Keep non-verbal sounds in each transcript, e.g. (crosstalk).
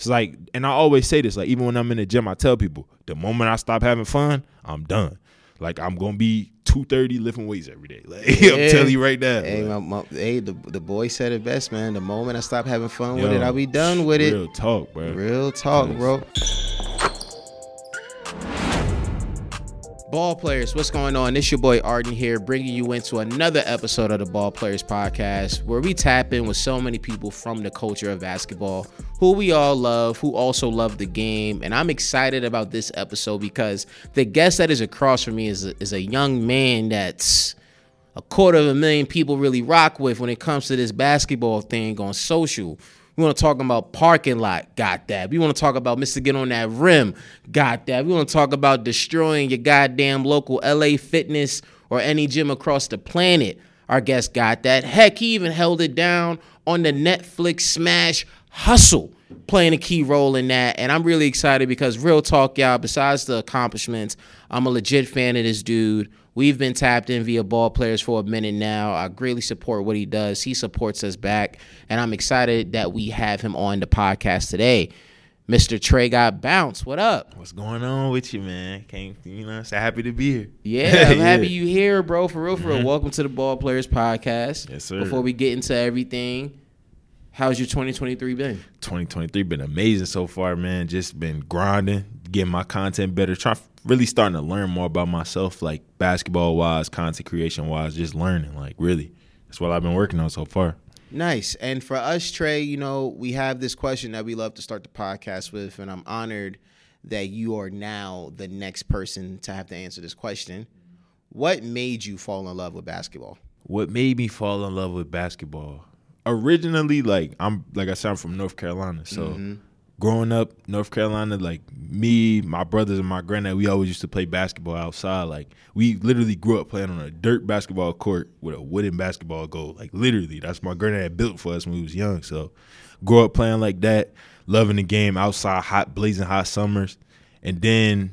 It's like, and I always say this, like even when I'm in the gym, I tell people, the moment I stop having fun, I'm done. Like I'm gonna be two thirty lifting weights every day. (laughs) Like I'm telling you right now. Hey, like, my, my, hey, the the boy said it best, man. The moment I stop having fun with it, I'll be done with real it. Real talk, bro. Real talk, Yes. bro. Ball players, what's going on? It's your boy Arden here, bringing you into another episode of the Ball Players Podcast, where we tap in with so many people from the culture of basketball, who we all love, who also love the game. And I'm excited about this episode because the guest that is across from me is a, is a young man that's a quarter of a million people really rock with when it comes to this basketball thing on social. We want to talk about parking lot, got that. We want to talk about Mr. Get on that rim, got that. We want to talk about destroying your goddamn local LA fitness or any gym across the planet. Our guest got that. Heck, he even held it down on the Netflix smash Hustle, playing a key role in that. And I'm really excited because real talk, y'all, besides the accomplishments, I'm a legit fan of this dude. We've been tapped in via ball players for a minute now. I greatly support what he does. He supports us back. And I'm excited that we have him on the podcast today. Mr. TrayGotBounce. What up? What's going on with you, man? Can't you know? So happy to be here. Yeah, (laughs) I'm happy you here, bro. For real, for real. Mm-hmm. Welcome to the Ball Players Podcast. Yes, sir. Before we get into everything, how's your 2023 been? 2023 been amazing so far, man. Just been grinding, getting my content better, trying really starting to learn more about myself, like basketball wise, content creation wise, just learning. Like really, that's what I've been working on so far. Nice. And for us, Trey, you know, we have this question that we love to start the podcast with, and I'm honored that you are now the next person to have to answer this question. What made you fall in love with basketball? What made me fall in love with basketball? Originally, like I'm like I said, I'm from North Carolina, so. Mm-hmm. Growing up, North Carolina, like me, my brothers, and my granddad, we always used to play basketball outside. Like we literally grew up playing on a dirt basketball court with a wooden basketball goal. Like literally, that's my granddad built for us when we was young. So, grew up playing like that, loving the game outside, hot blazing hot summers, and then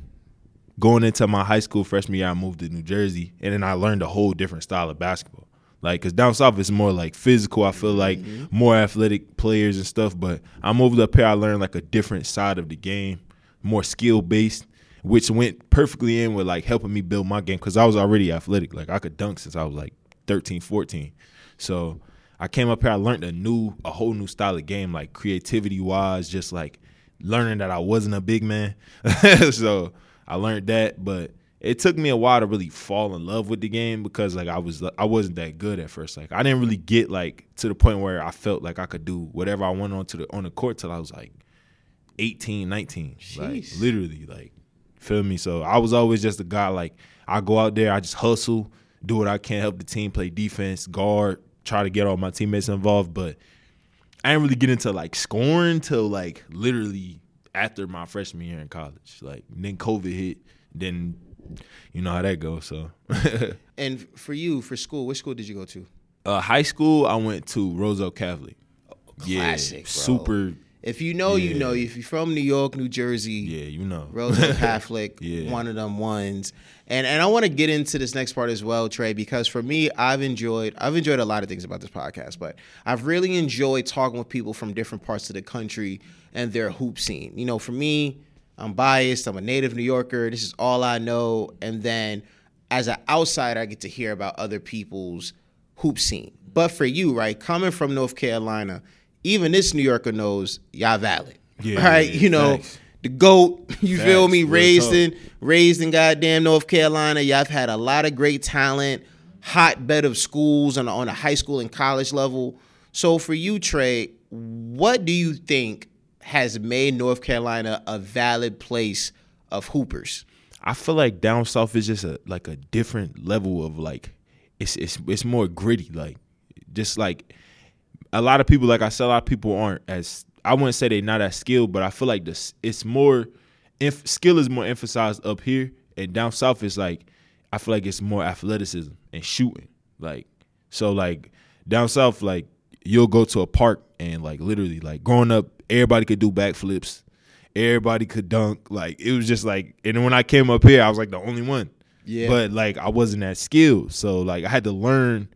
going into my high school freshman year, I moved to New Jersey, and then I learned a whole different style of basketball. Like, cause down south it's more like physical. I feel like mm-hmm. more athletic players and stuff. But I moved up here, I learned like a different side of the game, more skill based, which went perfectly in with like helping me build my game. Cause I was already athletic. Like I could dunk since I was like 13, 14. So I came up here, I learned a new, a whole new style of game, like creativity wise, just like learning that I wasn't a big man. (laughs) so I learned that, but it took me a while to really fall in love with the game because like I was I wasn't that good at first. Like I didn't really get like to the point where I felt like I could do whatever I wanted on to the on the court till I was like 18, 19. Like literally like feel me? So I was always just a guy like I go out there, I just hustle, do what I can, help the team play defense, guard, try to get all my teammates involved, but I didn't really get into like scoring till like literally after my freshman year in college. Like then COVID hit, then you know how that goes. So (laughs) And for you, for school, which school did you go to? uh, high school, I went to Roselle Catholic. Classic, bro. super. If you know, you know. If you're from New York, New Jersey, Yeah, you know. Roselle (laughs) Catholic, Yeah. one of them ones. And and I want to get into this next part as well, Trey, because for me, I've enjoyed I've enjoyed a lot of things about this podcast, but I've really enjoyed talking with people from different parts of the country and their hoop scene. You know, for me, I'm biased. I'm a native New Yorker. This is all I know. And then as an outsider, I get to hear about other people's hoop scene. But for you, right, coming from North Carolina, even this New Yorker knows y'all valid. Yeah, right? yeah, You know, the GOAT, (laughs) you feel me? Raised in raised in goddamn North Carolina. Y'all have had a lot of great talent, hotbed of schools on, on a high school and college level. So for you, Trey, what do you think has made North Carolina a valid place of hoopers? I feel like down south is just a like a different level of like it's it's it's more gritty. Like just like a lot of people, like I said, a lot of people aren't as I wouldn't say they're not as skilled, but I feel like this it's more inf- skill is more emphasized up here, and down south is like I feel like it's more athleticism and shooting. Like so, like down south, like you'll go to a park and like literally, like growing up, everybody could do backflips, everybody could dunk. Like it was just like, and then when I came up here, I was like the only one. Yeah. But like I wasn't that skilled, so like I had to learn.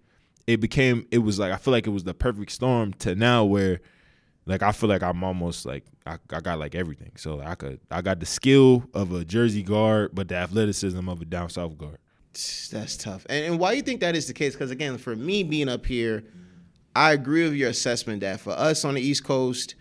It became it was like I feel like it was the perfect storm to now where like I feel like I'm almost like I, I got like everything. So like, I could I got the skill of a Jersey guard, but the athleticism of a down south guard. That's tough. And, and why do you think that is the case? Because again, for me being up here, I agree with your assessment that for us on the East Coast,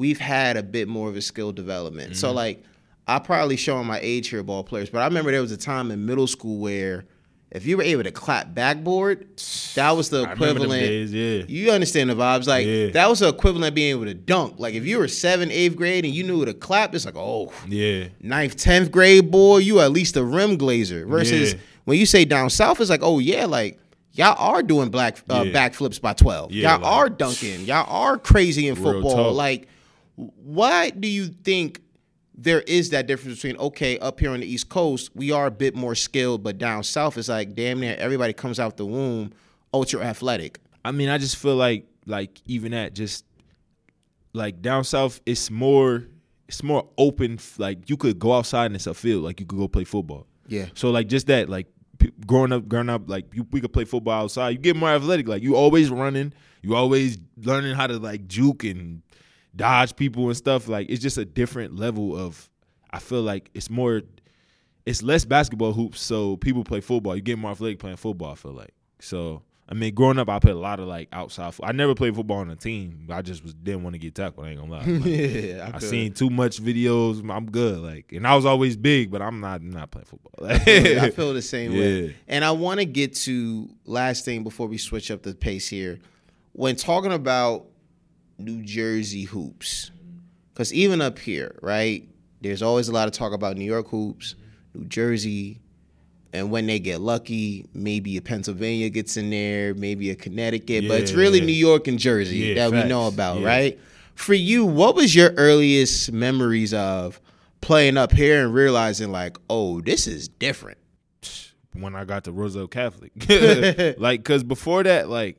we've had a bit more of a skill development. So like, I probably showing my age here, ball players, but I remember there was a time in middle school where if you were able to clap backboard, that was the equivalent. days, yeah. You understand the vibes? Like Yeah. that was the equivalent of being able to dunk. Like if you were seventh, eighth grade and you knew to clap, it's like, oh, Yeah. ninth, tenth grade boy, you at least a rim glazer. Versus Yeah. when you say down south, it's like, oh yeah, like y'all are doing black uh, Yeah. backflips by twelve. Yeah, y'all like- are dunking. Y'all are crazy in football. Like, why do you think there is that difference between okay, up here on the East Coast, we are a bit more skilled, but down south, it's like damn near everybody comes out the womb ultra athletic. I mean, I just feel like like even at just like down south, it's more it's more open. Like you could go outside and it's a field. Like you could go play football. Yeah. So like just that, like p- growing up, growing up, like you, we could play football outside. You get more athletic. Like you always running. You always learning how to like juke and dodge people and stuff. Like it's just a different level of. I feel like it's more. It's less basketball hoops, so people play football. You get more athletic playing football. I feel like so. I mean, growing up, I played a lot of like outside. I never played football on a team. I just was didn't want to get tackled. I ain't gonna lie. (laughs) Like, yeah, I seen too much videos. I'm good. Like, and I was always big, but I'm not I'm not playing football. I feel (laughs) the same way. And I want to get to last thing before we switch up the pace here. When talking about New Jersey hoops, because even up here, right, there's always a lot of talk about New York hoops, New Jersey, and when they get lucky, maybe a Pennsylvania gets in there, maybe a Connecticut, but it's really yeah. New York and Jersey Yeah, that we know about, Yeah. right? For you, what was your earliest memories of playing up here and realizing like, oh, this is different? when I got to Roselle Catholic. (laughs) like, cause before that, like,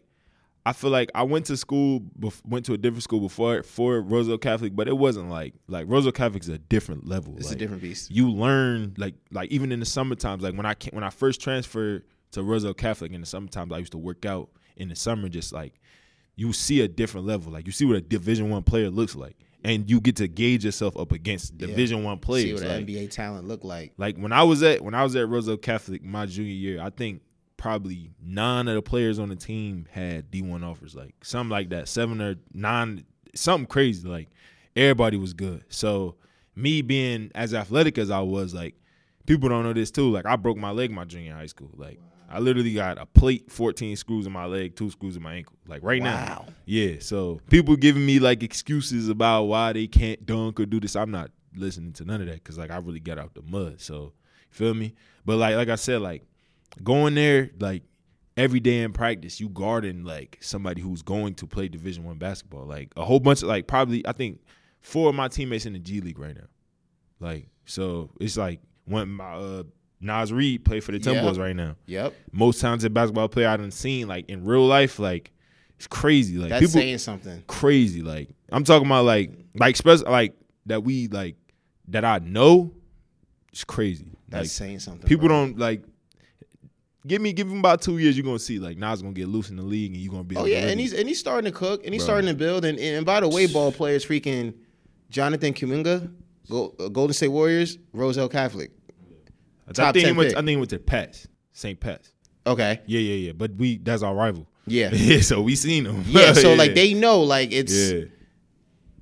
I feel like I went to school, bef- went to a different school before for Roselle Catholic, but it wasn't like like Roselle Catholic's a different level. It's like, a different beast. You learn like like even in the summer times, like when I when I first transferred to Roselle Catholic in the summer times, I used to work out in the summer, just like you see a different level. Like you see what a Division One player looks like, and you get to gauge yourself up against Division One players. See what like, an NBA talent look like. like when I was at when I was at Roselle Catholic my junior year, I think probably nine of the players on the team had D one offers, like something like that, seven or nine, something crazy. Like everybody was good. So me being as athletic as I was, like people don't know this too. Like I broke my leg my junior high school. Like I literally got a plate, fourteen screws in my leg, two screws in my ankle. Like right Wow. now. Yeah. So people giving me like excuses about why they can't dunk or do this. I'm not listening to none of that because like I really got out the mud. So feel me? But like like I said, like going there, like every day in practice, you guarding like somebody who's going to play Division One basketball. Like a whole bunch of like probably I think four of my teammates in the G League right now. Like so, it's like when my uh, Naz Reid play for the. Timberwolves right now. Yep. Most talented basketball player I done seen like in real life. Like it's crazy. Like That's people saying something. crazy. Like I'm talking about like like special like that we like that I know. It's crazy. That's like saying something. people bro. don't like. Give me give him about two years. You're gonna see like Nas gonna get loose in the league, and you're gonna be. Oh yeah, and he's and he's starting to cook and he's starting to build. And, and by the way, ball players, freaking Jonathan Kuminga, Go, uh, Golden State Warriors, Roselle Catholic. I top think he 10 went. pick. I think he went to Pats, St. Pat's. Okay. Yeah, yeah, yeah. But we that's our rival. Yeah. (laughs) yeah. So we seen him. Yeah. So (laughs) like they know, like it's Yeah.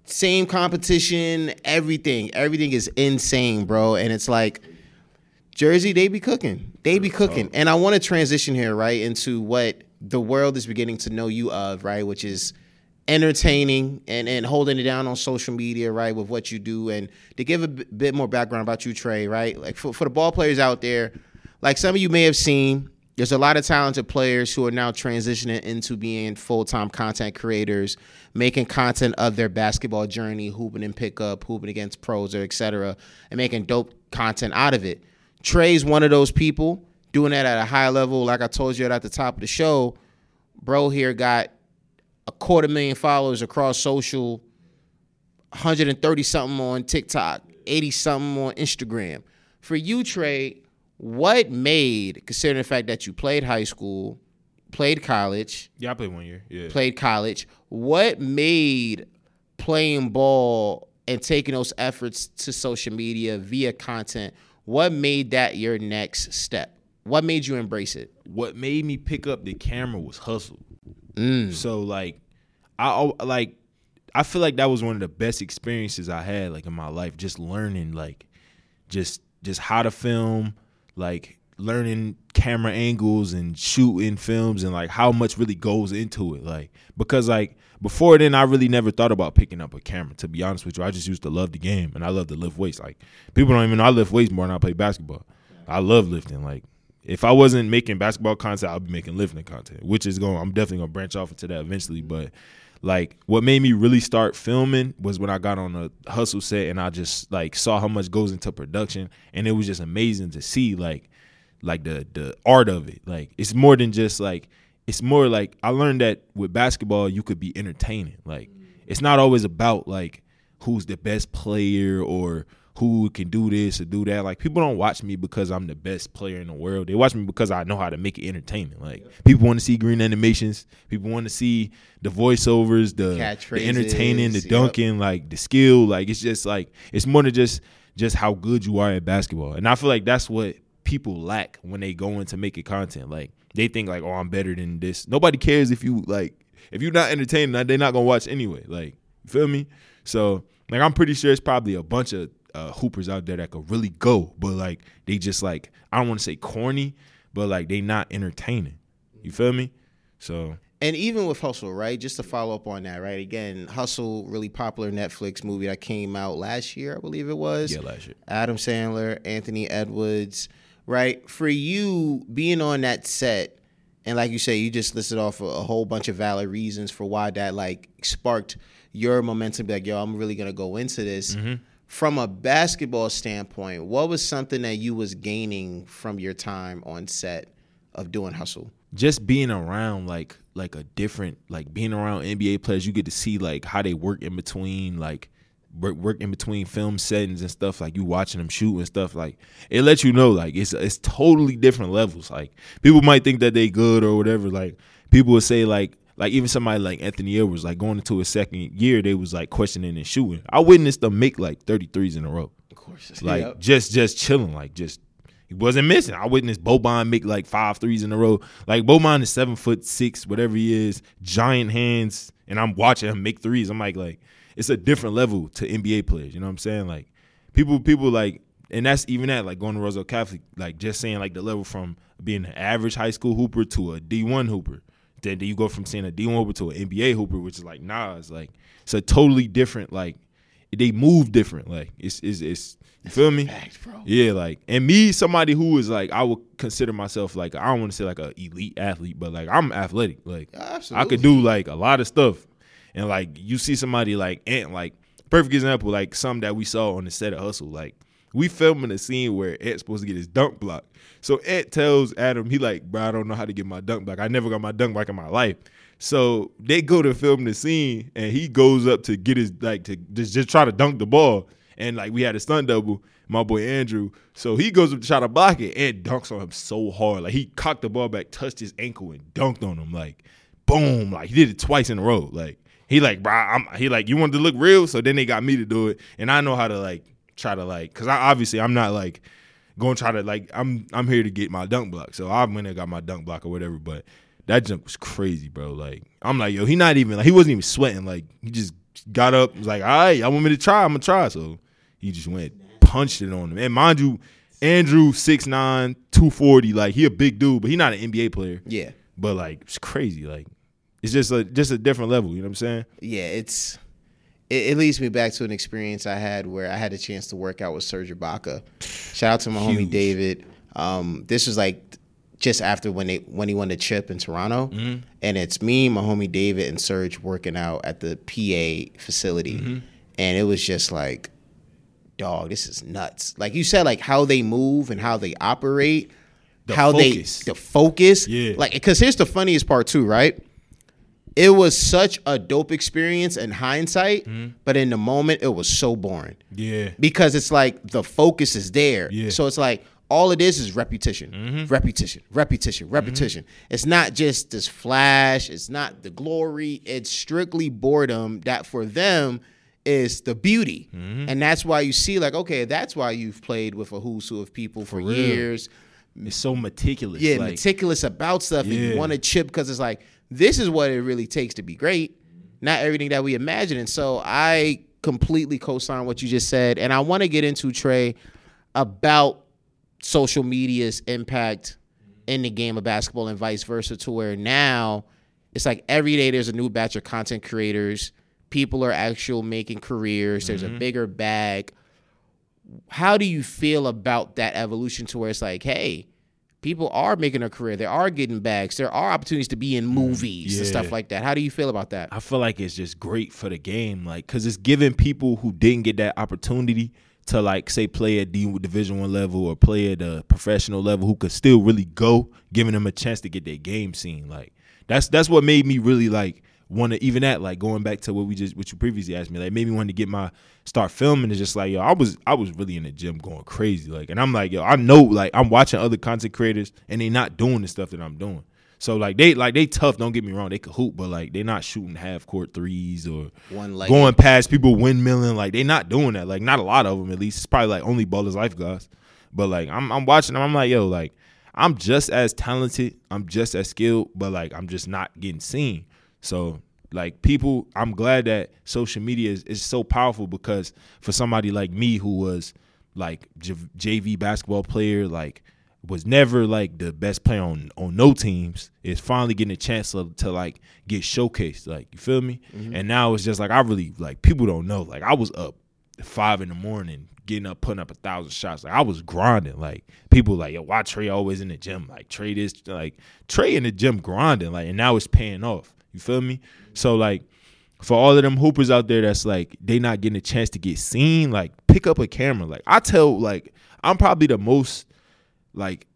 same competition, everything. Everything is insane, bro. And it's like Jersey, they be cooking. They be cooking. And I want to transition here, right, into what the world is beginning to know you of, right, which is entertaining and, and holding it down on social media, right, with what you do. And to give a b- bit more background about you, Trey, right, like for, for the ball players out there, like some of you may have seen, there's a lot of talented players who are now transitioning into being full-time content creators, making content of their basketball journey, hooping and pickup, hooping against pros or et cetera, and making dope content out of it. Trey's one of those people doing that at a high level. Like I told you at the top of the show, bro here got a quarter million followers across social, 130 something on TikTok, 80 something on Instagram. For you, Trey, what made, considering the fact that you played high school, played college, Yeah, I played one year. Yeah. played college, what made playing ball and taking those efforts to social media via content, what made that your next step? What made you embrace it? What made me pick up the camera was hustle. Mm. So like, I like, I feel like that was one of the best experiences I had like in my life. Just learning like, just just how to film, like learning camera angles and shooting films and like how much really goes into it. Like because like before then I really never thought about picking up a camera. To be honest with you, I just used to love the game and I love to lift weights. Like people don't even know I lift weights more than I play basketball. I love lifting. Like if I wasn't making basketball content, I'd be making lifting content, which is going. I'm definitely gonna branch off into that eventually. But like, what made me really start filming was when I got on a hustle set and I just like saw how much goes into production, and it was just amazing to see like, like the the art of it. Like it's more than just like it's more like I learned that with basketball you could be entertaining. Like it's not always about like who's the best player or who can do this or do that. Like people don't watch me because I'm the best player in the world. They watch me because I know how to make it entertainment. Like people want to see green animations. People want to see the voiceovers, the, the entertaining, the yep. dunking, like the skill. Like it's just like it's more than just just how good you are at basketball. And I feel like that's what people lack when they go into making content. Like they think like, oh, I'm better than this. Nobody cares if you like if you're not entertaining, they're not gonna watch anyway. Like you feel me? So like I'm pretty sure it's probably a bunch of uh, hoopers out there that could really go, but like they just like I don't want to say corny, but like they not entertaining. You feel me? So And even with Hustle, right? Just to follow up on that, right? Again, Hustle, really popular Netflix movie that came out last year, I believe it was. yeah, last year. Adam Sandler, Anthony Edwards, right? For you being on that set, and like you say, you just listed off a, a whole bunch of valid reasons for why that like sparked your momentum. Like, yo, I'm really gonna go into this. Mm-hmm. From a basketball standpoint, what was something that you was gaining from your time on set of doing Hustle? just being around like like a different like being around NBA players, you get to see like how they work in between like work, work in between film settings and stuff. Like you watching them shoot and stuff. Like it lets you know like it's it's totally different levels. Like people might think that they good or whatever. Like people would say like like even somebody like Anthony Edwards like going into his second year, they was like questioning and shooting. I witnessed them make like 33s in a row. Of course, Like just just chilling, like just he wasn't missing. I witnessed Boban make like five threes in a row. Like Boban is seven foot six, whatever he is, giant hands, and I'm watching him make threes. I'm like, like it's a different level to NBA players. You know what I'm saying? Like people, people like, and that's even that like going to Roselle Catholic, like just saying like the level from being an average high school hooper to a D1 hooper. Then, then you go from seeing a D1 hooper to an NBA hooper, which is like nah, it's like it's a totally different like they move different. Like it's it's it's you feel me? Facts, bro. Yeah, like and me, somebody who is like I would consider myself like I don't want to say like a elite athlete, but like I'm athletic. Like I Absolutely. could do like a lot of stuff, and like you see somebody like Ant, like perfect example, like some that we saw on the set of Hustle, like. We filming a scene where Ed's supposed to get his dunk block. So Ed tells Adam, he like, bro, I don't know how to get my dunk block. I never got my dunk block in my life. So they go to film the scene and he goes up to get his like to just, just try to dunk the ball. And like we had a stunt double, my boy Andrew. So he goes up to try to block it and dunks on him so hard. Like he cocked the ball back, touched his ankle, and dunked on him. Like boom. Like he did it twice in a row. Like he like, bro, I'm he like, you wanted to look real? So then they got me to do it. And I know how to like try to like cause I obviously I'm not like going to try to like I'm I'm here to get my dunk block. So I went and got my dunk block or whatever. But that jump was crazy, bro. Like I'm like, yo, he not even like he wasn't even sweating. Like he just got up, was like, all right, I want me to try, I'm gonna try. So he just went punched it on him. And mind you, Andrew 6'9", 240, like he a big dude, but he not an NBA player. Yeah. But like it's crazy. Like it's just a just a different level. You know what I'm saying? yeah, it's it, it leads me back to an experience I had where I had a chance to work out with Serge Ibaka. Shout out to my homie David. Um, this was like just after when they when he won the chip in Toronto, Mm-hmm. and it's me, my homie David, and Serge working out at the PA facility, Mm-hmm. and it was just like, dog, this is nuts. Like you said, like how they move and how they operate, The how focus. they the focus, Yeah. like because here's the funniest part too, right? It was such a dope experience in hindsight, Mm-hmm. but in the moment it was so boring Yeah. because it's like the focus is there. Yeah. So it's like, all it is is repetition, mm-hmm. repetition, repetition, mm-hmm. repetition. It's not just this flash. It's not the glory. It's strictly boredom. That for them is the beauty, mm-hmm. and that's why you see like okay, that's why you've played with a who's who of people for, real. years. It's so meticulous. Yeah, like, meticulous about stuff, and you want to chip because it's like this is what it really takes to be great, not everything that we imagine. And so I completely co-sign what you just said, and I want to get into Trey about social media's impact in the game of basketball and vice versa to where now it's like every day there's a new batch of content creators people are actual making careers there's a mm-hmm. bigger bag how do you feel about that evolution to where it's like hey people are making a career. They are getting bags. There are opportunities to be in mm, movies and stuff like that. How do you feel about that? I feel like it's just great for the game, like because it's giving people who didn't get that opportunity to like say play at D Division One level or play at a professional level who could still really go, giving them a chance to get their game seen. Like that's that's what made me really like want to even that like going back to what we just what you previously asked me like made me want to get my start filming. It's just like yo, I was I was really in the gym going crazy like, and I'm like yo, I know like I'm watching other content creators and they not doing the stuff that I'm doing. So like they like they tough. Don't get me wrong, they could hoop, but like they not shooting half court threes or One leg. going past people windmilling. Like they not doing that. Like not a lot of them at least. It's probably like only ballers lifeguards. But like I'm I'm watching them. I'm like yo like I'm just as talented. I'm just as skilled, but like I'm just not getting seen. So like people, I'm glad that social media is, is so powerful because for somebody like me who was like J- JV basketball player, like was never like the best player on on no teams is finally getting a chance to, to like get showcased like you feel me? Mm-hmm. And now it's just like i really like people don't know like i was up five in the morning getting up putting up a thousand shots like i was grinding like people like yo why trey always in the gym? Like trey this like trey in the gym grinding like and now it's paying off you feel me so like for all of them hoopers out there that's like they not getting a chance to get seen like pick up a camera like i tell like i'm probably the most like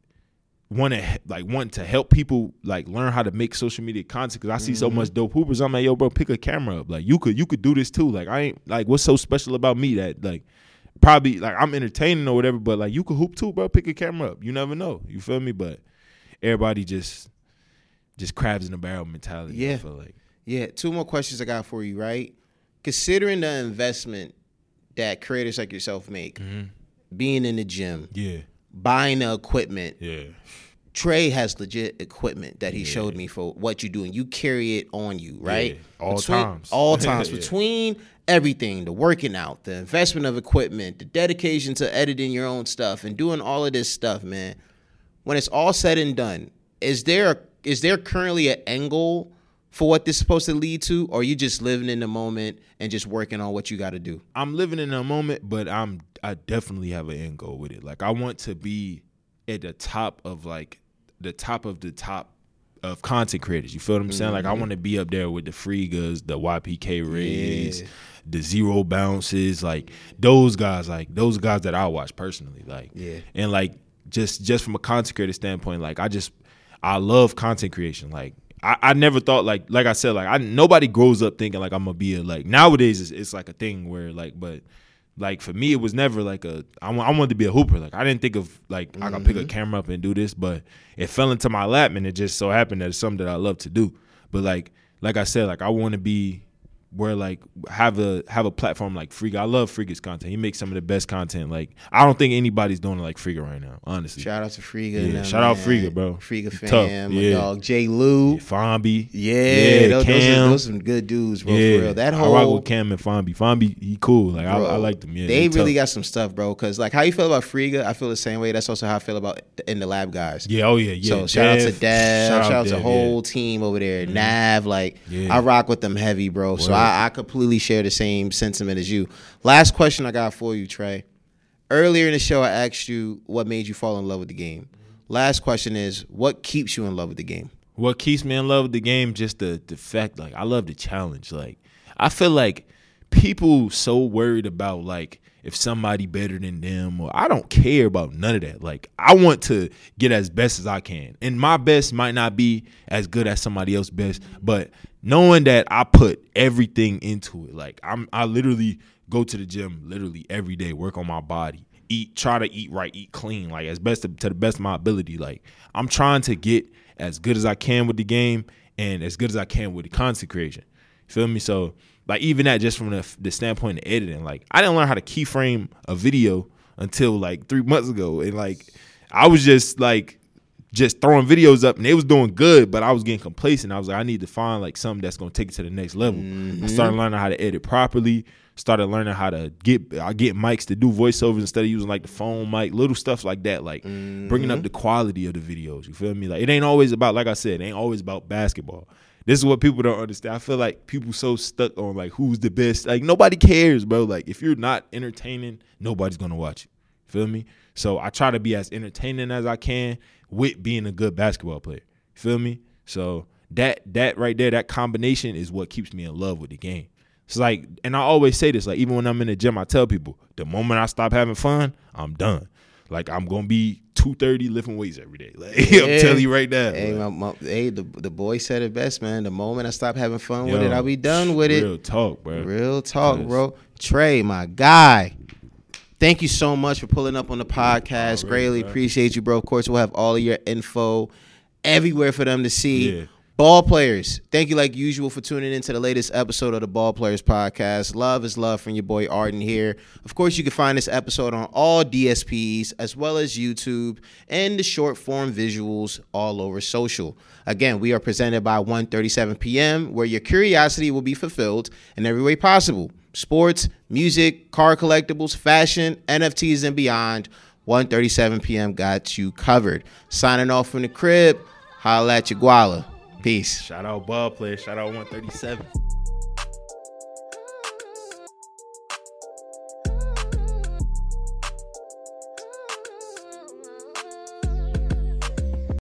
want to like want to help people like learn how to make social media content because I see so mm-hmm. much dope hoopers. I'm like, yo, bro, pick a camera up. Like you could you could do this too. Like I ain't like what's so special about me that like probably like I'm entertaining or whatever, but like you could hoop too, bro. Pick a camera up. You never know. You feel me? But everybody just just crabs in a barrel mentality. Yeah. I feel like Yeah, two more questions I got for you, right? Considering the investment that creators like yourself make, mm-hmm. being in the gym, yeah, buying the equipment, yeah, Trey has legit equipment that he showed me for what you do, and you carry it on you, right? Yeah, all Between- times. All (laughs) times. Yeah. Between everything, the working out, the investment of equipment, the dedication to editing your own stuff and doing all of this stuff, man. When it's all said and done, is there a, is there currently an end goal for what this is supposed to lead to, or are you just living in the moment and just working on what you got to do? I'm living in the moment, but I'm I definitely have an end goal with it. Like I want to be at the top of like the top of the top of content creators. You feel what I'm saying? Like I mm-hmm. want to be up there with the Frigas, the YPK Rays, Yeah. the Zero Bounces, like those guys, like those guys that I watch personally. Like Yeah. and like just just from a content creator standpoint, like I just I love content creation. Like I, I never thought like like I said like I nobody grows up thinking like I'm gonna be a like nowadays it's, it's like a thing where like but like for me it was never like a I, wanted to be a hooper. Like I didn't think of like I gotta pick a mm-hmm. camera up and do this but it fell into my lap and it just so happened that it's something that I love to do. But like like I said like I want to be where like have a have a platform like Friga. I love Friga's content. He makes some of the best content. Like I don't think anybody's doing it like Friga right now, honestly. Shout out to Friga. Yeah, them, shout out man. Friga, bro. Friga Tough, fam, my yeah. dog J. Lou. Fombi. Yeah, those, those, are, Cam. those are some good dudes, bro. yeah, For real. That whole I rock with Cam and Fombi. Fombi, he cool. Like I, Bro, I like them. Yeah, they tough. really got some stuff, bro. Cause like how you feel about Friga, I feel the same way. That's also how I feel about the, in the lab guys. Yeah, oh yeah, yeah. so shout out to Dev. Dev, shout, out to Dev, the whole yeah. team over there. Mm-hmm. Nav, like Yeah. I rock with them heavy, bro. So Word. I, I completely share the same sentiment as you. Last question I got for you, Trey. Earlier in the show, I asked you what made you fall in love with the game. Last question is, what keeps you in love with the game? What keeps me in love with the game? Just the the fact, like I love the challenge. Like I feel like people so worried about like if somebody better than them, or I don't care about none of that. Like I want to get as best as I can, and my best might not be as good as somebody else's best, but knowing that I put everything into it, like I'm, I literally go to the gym literally every day, work on my body, eat, try to eat right, eat clean, like as best to, to the best of my ability. Like I'm trying to get as good as I can with the game and as good as I can with the content creation. Feel me? So like even that just from the, the standpoint of editing, like I didn't learn how to keyframe a video until like three months ago, and like I was just like just throwing videos up and they was doing good, but I was getting complacent. I was like, I need to find like something that's gonna take it to the next level. Mm-hmm. I started learning how to edit properly. Started learning how to get I get mics to do voiceovers instead of using like the phone mic, little stuff like that, like mm-hmm. bringing up the quality of the videos. You feel me? Like it ain't always about, like I said, it ain't always about basketball. This is what people don't understand. I feel like people so stuck on like who's the best. Like nobody cares, bro. Like if you're not entertaining, nobody's gonna watch you. Feel me? So I try to be as entertaining as I can with being a good basketball player. Feel me? So that that right there, that combination is what keeps me in love with the game. It's like, and I always say this, like even when I'm in the gym, I tell people, the moment I stop having fun, I'm done. Like I'm gonna be two thirty lifting weights every day. (laughs) Like yeah. I'm telling you right now. Hey, my, my, hey, the the boy said it best, man. The moment I stop having fun Yo, with it, I'll be done with real it. Real talk, bro. Real talk, bro. Trey, my guy. Thank you so much for pulling up on the podcast. Greatly appreciate you, bro. Of course, we'll have all of your info everywhere for them to see. Yeah. Ball players, thank you like usual for tuning into the latest episode of the Ball Players Podcast. Love is love from your boy Arden here. Of course, you can find this episode on all DSPs as well as YouTube and the short form visuals all over social. Again, we are presented by One37pm, where your curiosity will be fulfilled in every way possible. Sports, music, car collectibles, fashion, NFTs, and beyond. One37pm got you covered. Signing off from the crib. Holla at your guala. Peace. Shout out ball player. Shout out 137.